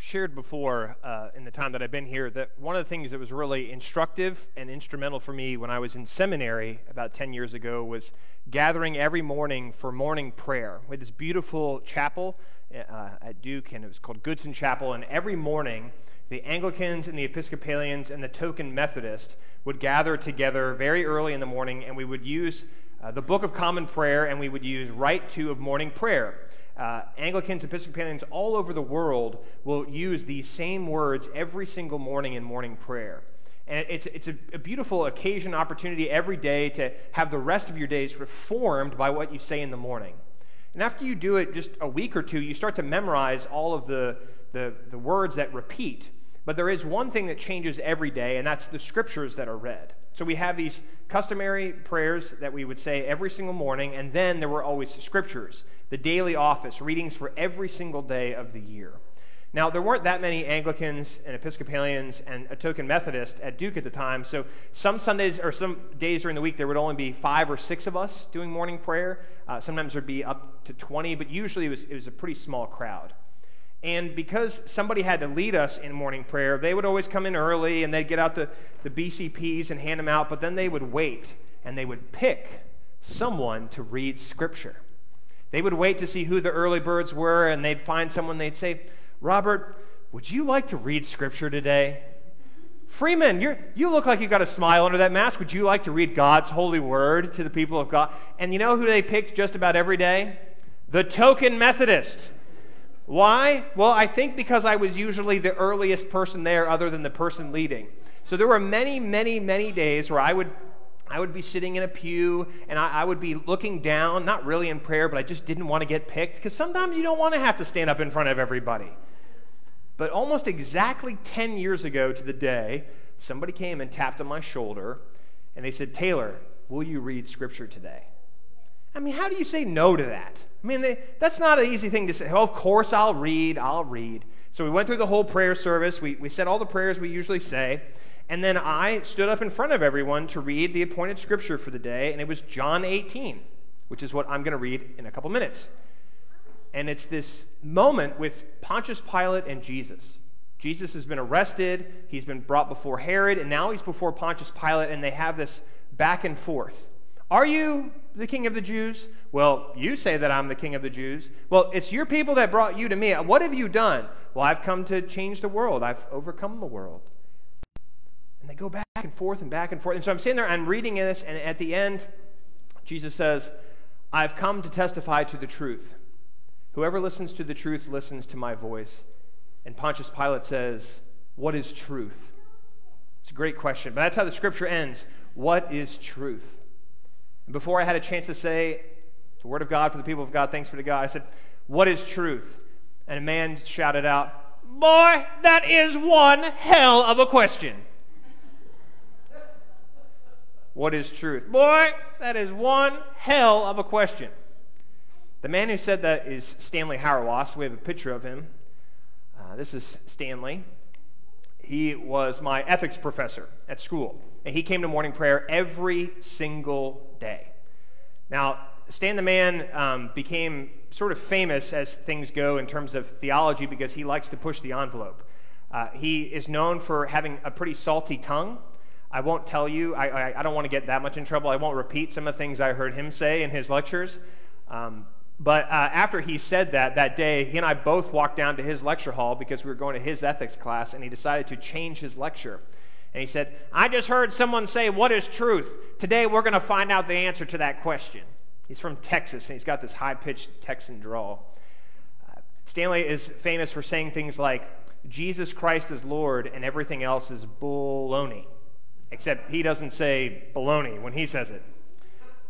I've shared before uh, in the time that I've been here that one of the things that was really instructive and instrumental for me when I was in seminary about 10 years ago was gathering every morning for morning prayer. We had this beautiful chapel uh, at Duke, and it was called Goodson Chapel, and every morning, the Anglicans and the Episcopalians and the token Methodist would gather together very early in the morning, and we would use uh, the Book of Common Prayer, and we would use Rite Two of morning prayer uh, Anglicans, Episcopalians all over the world will use these same words every single morning in morning prayer. And it's, it's a, a, beautiful occasion, opportunity every day to have the rest of your days reformed by what you say in the morning. And after you do it just a week or two, you start to memorize all of the, the, the words that repeat. But there is one thing that changes every day, and that's the scriptures that are read. So we have these customary prayers that we would say every single morning, and then there were always scriptures, the daily office, readings for every single day of the year. Now, there weren't that many Anglicans and Episcopalians and a token Methodist at Duke at the time, so some Sundays or some days during the week there would only be five or six of us doing morning prayer. Uh, sometimes there'd be up to 20, but usually it was, it was a pretty small crowd. And because somebody had to lead us in morning prayer, they would always come in early and they'd get out the, the BCPs and hand them out, but then they would wait and they would pick someone to read Scripture. They would wait to see who the early birds were and they'd find someone, they'd say, Robert, would you like to read Scripture today? Freeman, you you look like you've got a smile under that mask. Would you like to read God's holy word to the people of God? And you know who they picked just about every day? The token Methodist. Why? Well, I think because I was usually the earliest person there other than the person leading. So there were many, many, many days where I would I would be sitting in a pew and I, I, would be looking down, not really in prayer, but I just didn't want to get picked because sometimes you don't want to have to stand up in front of everybody. But almost exactly 10 years ago to the day, somebody came and tapped on my shoulder and they said, Taylor, will you read scripture today? I mean, how do you say no to that? I mean, they, that's not an easy thing to say. Oh, of course, I'll read, I'll read. So we went through the whole prayer service. We, we said all the prayers we usually say. And then I stood up in front of everyone to read the appointed scripture for the day, and it was John 18, which is what I'm going to read in a couple minutes. And it's this moment with Pontius Pilate and Jesus. Jesus has been arrested, he's been brought before Herod, and now he's before Pontius Pilate, and they have this back and forth. Are you the king of the Jews? Well, you say that I'm the king of the Jews. Well, it's your people that brought you to me. What have you done? Well, I've come to change the world. I've overcome the world. And they go back and forth and back and forth. And so I'm sitting there, I'm reading this, and at the end, Jesus says, I've come to testify to the truth. Whoever listens to the truth listens to my voice. And Pontius Pilate says, What is truth? It's a great question, but that's how the scripture ends. What is truth? Before I had a chance to say the word of God for the people of God, thanks be to God, I said, What is truth? And a man shouted out, Boy, that is one hell of a question. what is truth? Boy, that is one hell of a question. The man who said that is Stanley Hauerwas. We have a picture of him. Uh, this is Stanley. He was my ethics professor at school, and he came to morning prayer every single day. Now, Stan the Man um, became sort of famous as things go in terms of theology because he likes to push the envelope. Uh, he is known for having a pretty salty tongue. I won't tell you, I, I, I, don't want to get that much in trouble. I won't repeat some of the things I heard him say in his lectures. Um, but uh, after he said that, that day, he and I both walked down to his lecture hall because we were going to his ethics class, and he decided to change his lecture. And he said, I just heard someone say, What is truth? Today we're going to find out the answer to that question. He's from Texas, and he's got this high pitched Texan drawl. Uh, Stanley is famous for saying things like, Jesus Christ is Lord, and everything else is baloney. Except he doesn't say baloney when he says it.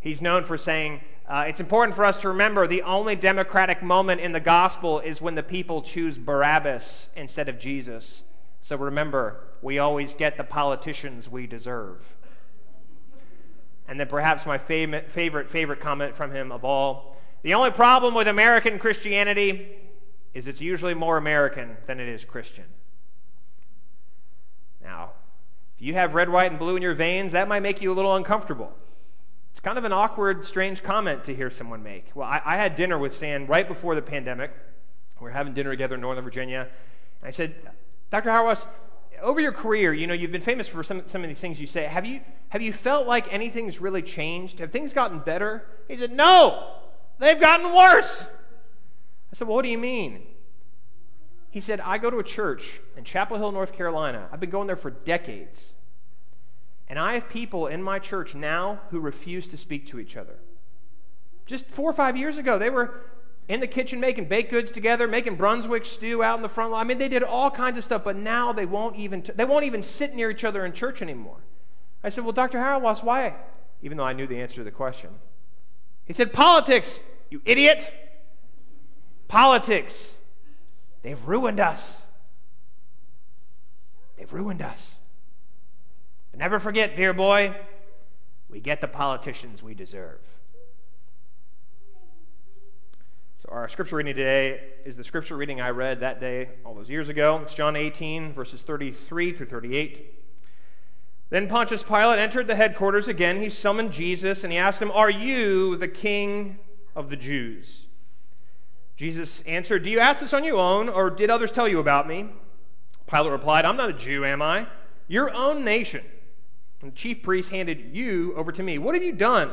He's known for saying, uh, it's important for us to remember the only democratic moment in the gospel is when the people choose Barabbas instead of Jesus. So remember, we always get the politicians we deserve. And then perhaps my favorite, favorite, favorite comment from him of all the only problem with American Christianity is it's usually more American than it is Christian. Now, if you have red, white, and blue in your veins, that might make you a little uncomfortable. It's kind of an awkward, strange comment to hear someone make. Well, I, I had dinner with Stan right before the pandemic. We were having dinner together in Northern Virginia. And I said, Dr. Hauerwas, over your career, you know, you've been famous for some, some of these things you say. Have you, have you felt like anything's really changed? Have things gotten better? He said, No, they've gotten worse. I said, Well, what do you mean? He said, I go to a church in Chapel Hill, North Carolina. I've been going there for decades. And I have people in my church now who refuse to speak to each other. Just four or five years ago, they were in the kitchen making baked goods together, making Brunswick stew out in the front line. I mean, they did all kinds of stuff, but now they won't even, t- they won't even sit near each other in church anymore. I said, Well, Dr. Hauerwas, why? Even though I knew the answer to the question. He said, Politics, you idiot. Politics. They've ruined us. They've ruined us. But never forget, dear boy, we get the politicians we deserve. So, our scripture reading today is the scripture reading I read that day all those years ago. It's John 18, verses 33 through 38. Then Pontius Pilate entered the headquarters again. He summoned Jesus and he asked him, Are you the king of the Jews? Jesus answered, Do you ask this on your own, or did others tell you about me? Pilate replied, I'm not a Jew, am I? Your own nation. And the chief priest handed you over to me. What have you done?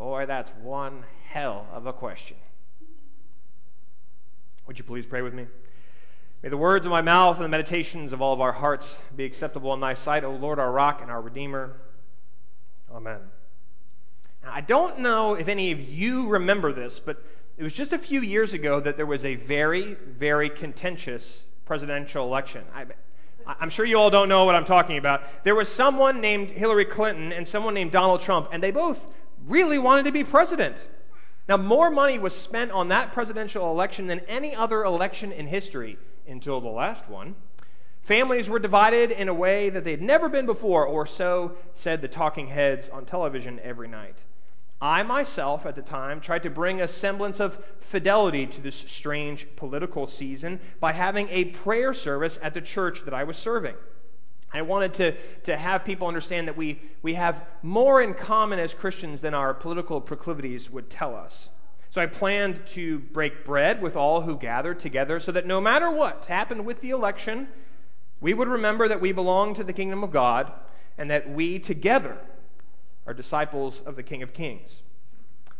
Boy, that's one hell of a question. Would you please pray with me? May the words of my mouth and the meditations of all of our hearts be acceptable in thy sight, O Lord, our rock and our redeemer. Amen. Now, I don't know if any of you remember this, but it was just a few years ago that there was a very, very contentious presidential election. I, I'm sure you all don't know what I'm talking about. There was someone named Hillary Clinton and someone named Donald Trump, and they both really wanted to be president. Now, more money was spent on that presidential election than any other election in history until the last one. Families were divided in a way that they'd never been before, or so said the talking heads on television every night. I myself, at the time, tried to bring a semblance of fidelity to this strange political season by having a prayer service at the church that I was serving. I wanted to, to have people understand that we, we have more in common as Christians than our political proclivities would tell us. So I planned to break bread with all who gathered together so that no matter what happened with the election, we would remember that we belong to the kingdom of God and that we together are disciples of the King of Kings.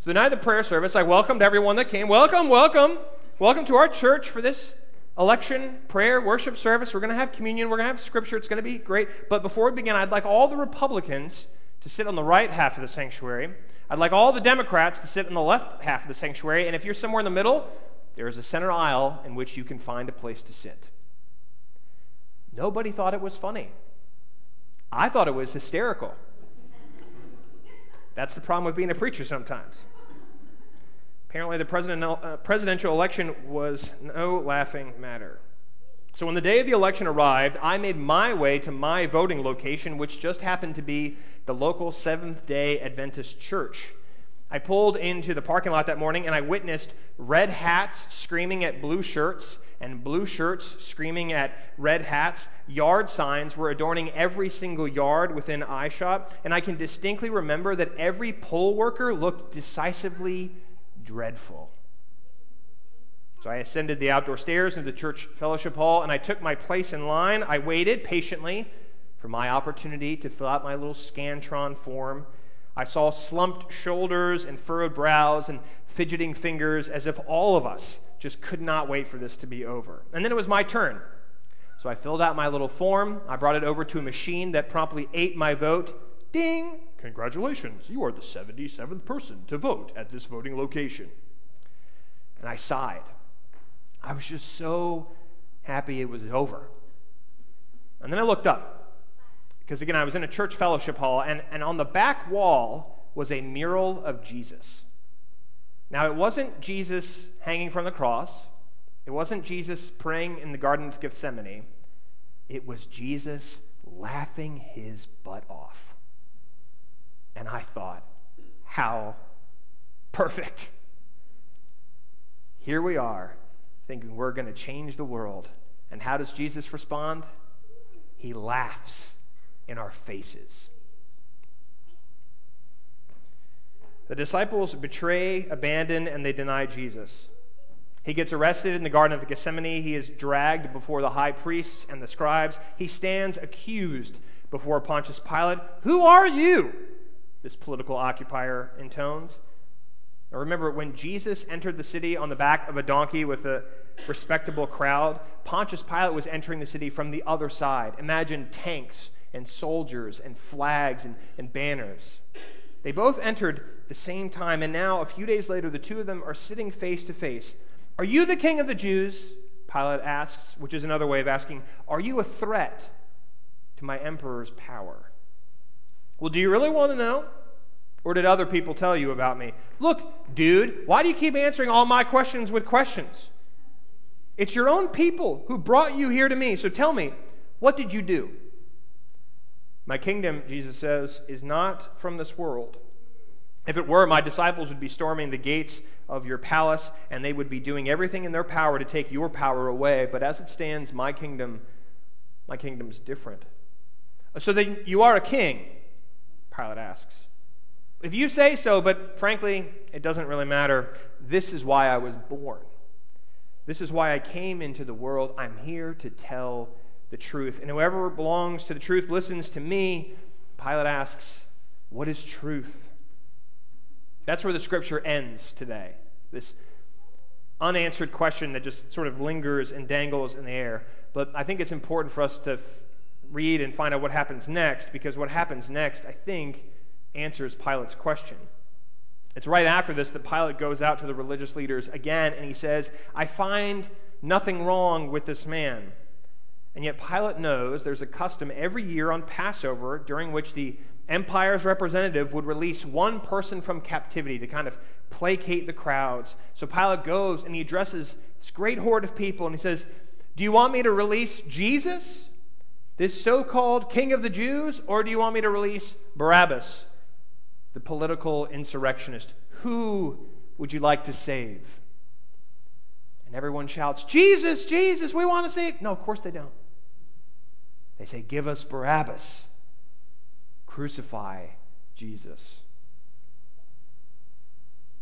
So the night of the prayer service, I welcomed everyone that came. Welcome, welcome. Welcome to our church for this election, prayer, worship service. We're going to have communion. We're going to have scripture. It's going to be great. But before we begin, I'd like all the Republicans to sit on the right half of the sanctuary. I'd like all the Democrats to sit on the left half of the sanctuary. And if you're somewhere in the middle, there is a center aisle in which you can find a place to sit. Nobody thought it was funny. I thought it was hysterical. That's the problem with being a preacher sometimes. Apparently, the uh, presidential election was no laughing matter. So, when the day of the election arrived, I made my way to my voting location, which just happened to be the local Seventh day Adventist church. I pulled into the parking lot that morning and I witnessed red hats screaming at blue shirts and blue shirts screaming at red hats. Yard signs were adorning every single yard within eyeshot, and I can distinctly remember that every poll worker looked decisively dreadful. So I ascended the outdoor stairs into the church fellowship hall and I took my place in line. I waited patiently for my opportunity to fill out my little Scantron form. I saw slumped shoulders and furrowed brows and fidgeting fingers as if all of us just could not wait for this to be over. And then it was my turn. So I filled out my little form. I brought it over to a machine that promptly ate my vote. Ding! Congratulations, you are the 77th person to vote at this voting location. And I sighed. I was just so happy it was over. And then I looked up, because again, I was in a church fellowship hall, and, and on the back wall was a mural of Jesus. Now, it wasn't Jesus hanging from the cross, It wasn't Jesus praying in the Garden of Gethsemane, it was Jesus laughing his butt off. And I thought, how perfect. Here we are, thinking we're going to change the world. And how does Jesus respond? He laughs in our faces. The disciples betray, abandon, and they deny Jesus. He gets arrested in the Garden of Gethsemane. He is dragged before the high priests and the scribes. He stands accused before Pontius Pilate. Who are you? This political occupier intones. Now remember, when Jesus entered the city on the back of a donkey with a respectable crowd, Pontius Pilate was entering the city from the other side. Imagine tanks and soldiers and flags and, and banners. They both entered the same time, and now, a few days later, the two of them are sitting face to face. Are you the king of the Jews? Pilate asks, which is another way of asking, Are you a threat to my emperor's power? Well, do you really want to know? Or did other people tell you about me? Look, dude, why do you keep answering all my questions with questions? It's your own people who brought you here to me. So tell me, what did you do? My kingdom, Jesus says, is not from this world. If it were, my disciples would be storming the gates of your palace, and they would be doing everything in their power to take your power away. But as it stands, my kingdom, my kingdom is different. So then you are a king, Pilate asks. If you say so, but frankly, it doesn't really matter. This is why I was born. This is why I came into the world. I'm here to tell the truth. And whoever belongs to the truth listens to me. Pilate asks, What is truth? That's where the scripture ends today. This unanswered question that just sort of lingers and dangles in the air. But I think it's important for us to read and find out what happens next, because what happens next, I think, answers Pilate's question. It's right after this that Pilate goes out to the religious leaders again and he says, I find nothing wrong with this man. And yet Pilate knows there's a custom every year on Passover during which the empire's representative would release one person from captivity to kind of placate the crowds. So Pilate goes and he addresses this great horde of people and he says, Do you want me to release Jesus, this so called king of the Jews, or do you want me to release Barabbas, the political insurrectionist? Who would you like to save? And everyone shouts, Jesus, Jesus, we want to save. No, of course they don't. They say, Give us Barabbas. Crucify Jesus.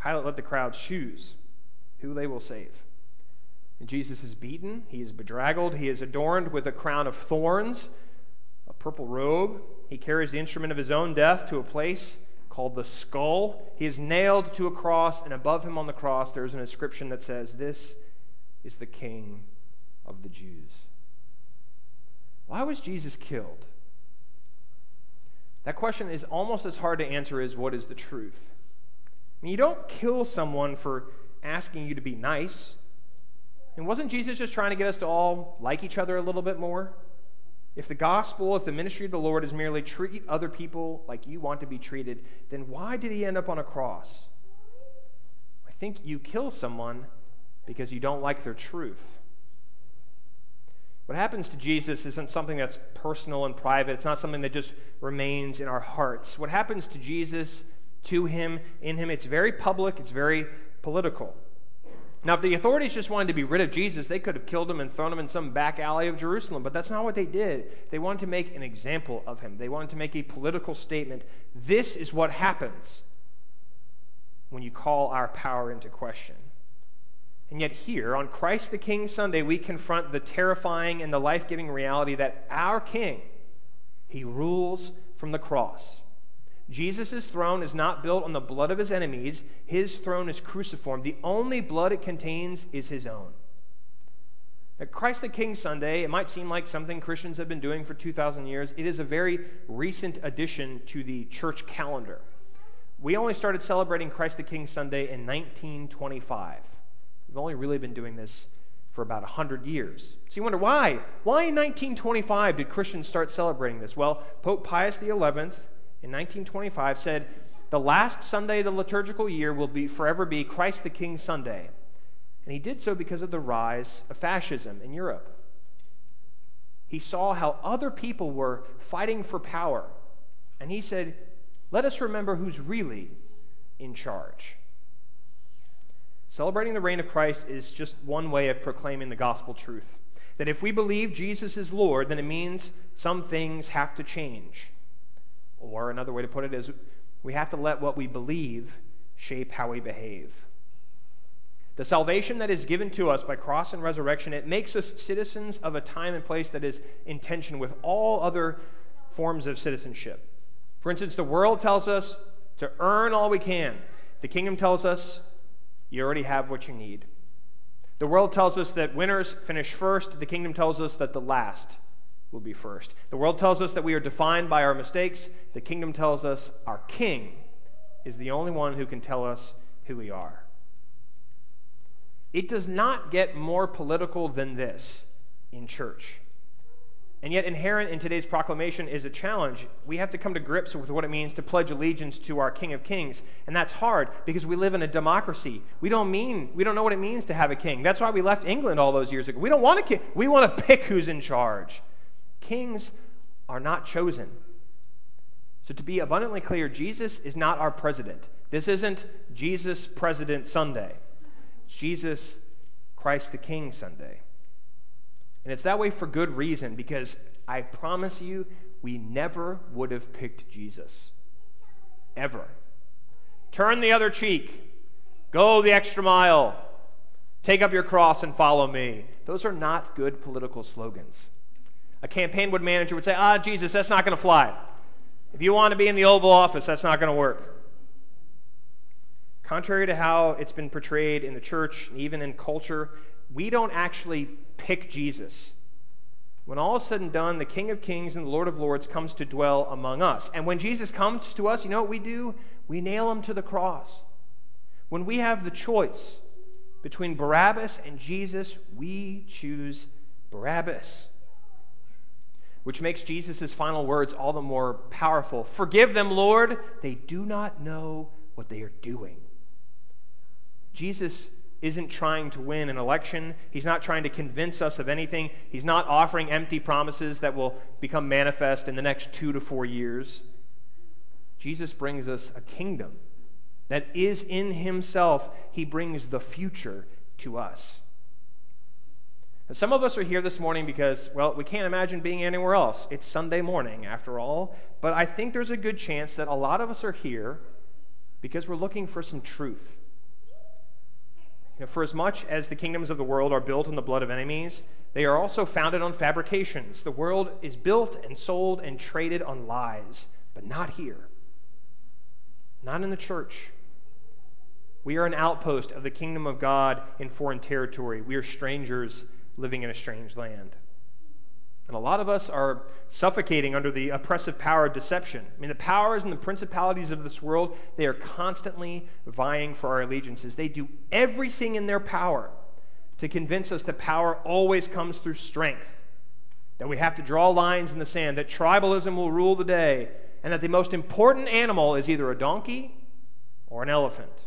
Pilate let the crowd choose who they will save. Jesus is beaten, he is bedraggled, he is adorned with a crown of thorns, a purple robe. He carries the instrument of his own death to a place called the skull. He is nailed to a cross, and above him on the cross there is an inscription that says, This is the King of the Jews. Why was Jesus killed? That question is almost as hard to answer as what is the truth? I mean, you don't kill someone for asking you to be nice. And wasn't Jesus just trying to get us to all like each other a little bit more? If the gospel, if the ministry of the Lord is merely treat other people like you want to be treated, then why did he end up on a cross? I think you kill someone because you don't like their truth. What happens to Jesus isn't something that's personal and private. It's not something that just remains in our hearts. What happens to Jesus, to him, in him, it's very public, it's very political. Now, if the authorities just wanted to be rid of Jesus, they could have killed him and thrown him in some back alley of Jerusalem, but that's not what they did. They wanted to make an example of him, they wanted to make a political statement. This is what happens when you call our power into question. And yet, here on Christ the King Sunday, we confront the terrifying and the life giving reality that our King, he rules from the cross. Jesus' throne is not built on the blood of his enemies, his throne is cruciform. The only blood it contains is his own. Now, Christ the King Sunday, it might seem like something Christians have been doing for 2,000 years. It is a very recent addition to the church calendar. We only started celebrating Christ the King Sunday in 1925. We've only really been doing this for about 100 years. So you wonder why? Why in 1925 did Christians start celebrating this? Well, Pope Pius XI in 1925 said, The last Sunday of the liturgical year will be forever be Christ the King Sunday. And he did so because of the rise of fascism in Europe. He saw how other people were fighting for power. And he said, Let us remember who's really in charge. Celebrating the reign of Christ is just one way of proclaiming the gospel truth. That if we believe Jesus is Lord, then it means some things have to change. Or another way to put it is we have to let what we believe shape how we behave. The salvation that is given to us by cross and resurrection, it makes us citizens of a time and place that is in tension with all other forms of citizenship. For instance, the world tells us to earn all we can. The kingdom tells us you already have what you need. The world tells us that winners finish first. The kingdom tells us that the last will be first. The world tells us that we are defined by our mistakes. The kingdom tells us our king is the only one who can tell us who we are. It does not get more political than this in church. And yet, inherent in today's proclamation is a challenge. We have to come to grips with what it means to pledge allegiance to our King of Kings. And that's hard because we live in a democracy. We don't mean, we don't know what it means to have a king. That's why we left England all those years ago. We don't want a king. We want to pick who's in charge. Kings are not chosen. So, to be abundantly clear, Jesus is not our president. This isn't Jesus President Sunday. Jesus Christ the King Sunday. And it's that way for good reason because I promise you, we never would have picked Jesus. Ever. Turn the other cheek. Go the extra mile. Take up your cross and follow me. Those are not good political slogans. A campaign would manager would say, ah, Jesus, that's not going to fly. If you want to be in the Oval Office, that's not going to work. Contrary to how it's been portrayed in the church and even in culture, we don't actually pick Jesus. When all is said and done, the King of Kings and the Lord of Lords comes to dwell among us. And when Jesus comes to us, you know what we do? We nail him to the cross. When we have the choice between Barabbas and Jesus, we choose Barabbas. Which makes Jesus' final words all the more powerful. Forgive them, Lord. They do not know what they are doing. Jesus isn't trying to win an election. He's not trying to convince us of anything. He's not offering empty promises that will become manifest in the next two to four years. Jesus brings us a kingdom that is in himself. He brings the future to us. And some of us are here this morning because, well, we can't imagine being anywhere else. It's Sunday morning, after all. But I think there's a good chance that a lot of us are here because we're looking for some truth know, for as much as the kingdoms of the world are built on the blood of enemies, they are also founded on fabrications. The world is built and sold and traded on lies, but not here. Not in the church. We are an outpost of the kingdom of God in foreign territory. We are strangers living in a strange land. And a lot of us are suffocating under the oppressive power of deception. I mean, the powers and the principalities of this world, they are constantly vying for our allegiances. They do everything in their power to convince us that power always comes through strength, that we have to draw lines in the sand, that tribalism will rule the day, and that the most important animal is either a donkey or an elephant.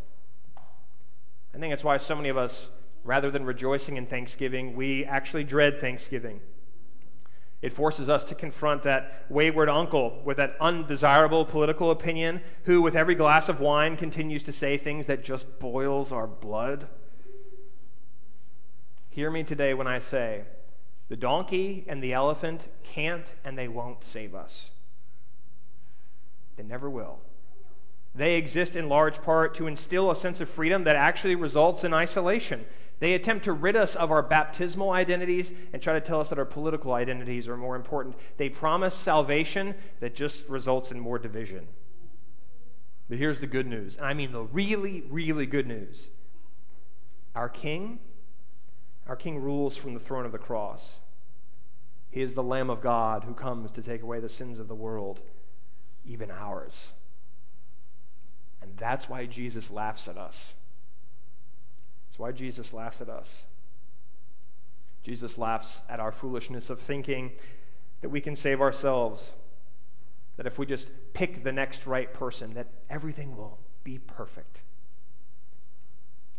I think that's why so many of us, rather than rejoicing in Thanksgiving, we actually dread Thanksgiving. It forces us to confront that wayward uncle with that undesirable political opinion who, with every glass of wine, continues to say things that just boils our blood. Hear me today when I say, the donkey and the elephant can't and they won't save us. They never will. They exist in large part to instill a sense of freedom that actually results in isolation. They attempt to rid us of our baptismal identities and try to tell us that our political identities are more important. They promise salvation that just results in more division. But here's the good news. And I mean the really, really good news. Our King, our King rules from the throne of the cross. He is the Lamb of God who comes to take away the sins of the world, even ours. That's why Jesus laughs at us. That's why Jesus laughs at us. Jesus laughs at our foolishness of thinking that we can save ourselves, that if we just pick the next right person, that everything will be perfect,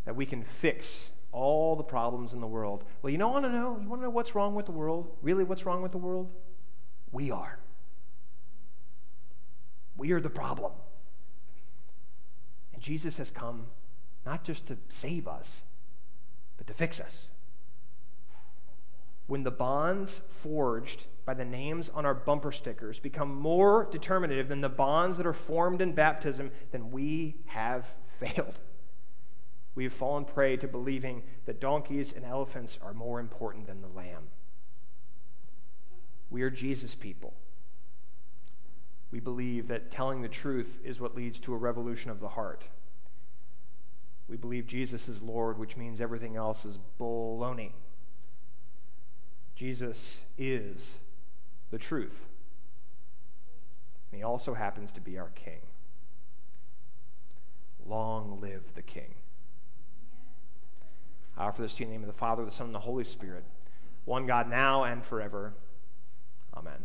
that we can fix all the problems in the world. Well, you don't want to know? You want to know what's wrong with the world? Really, what's wrong with the world? We are. We are the problem. Jesus has come not just to save us, but to fix us. When the bonds forged by the names on our bumper stickers become more determinative than the bonds that are formed in baptism, then we have failed. We have fallen prey to believing that donkeys and elephants are more important than the lamb. We are Jesus people. We believe that telling the truth is what leads to a revolution of the heart. We believe Jesus is Lord, which means everything else is baloney. Jesus is the truth. And he also happens to be our King. Long live the King. I offer this to you in the name of the Father, the Son, and the Holy Spirit, one God now and forever. Amen.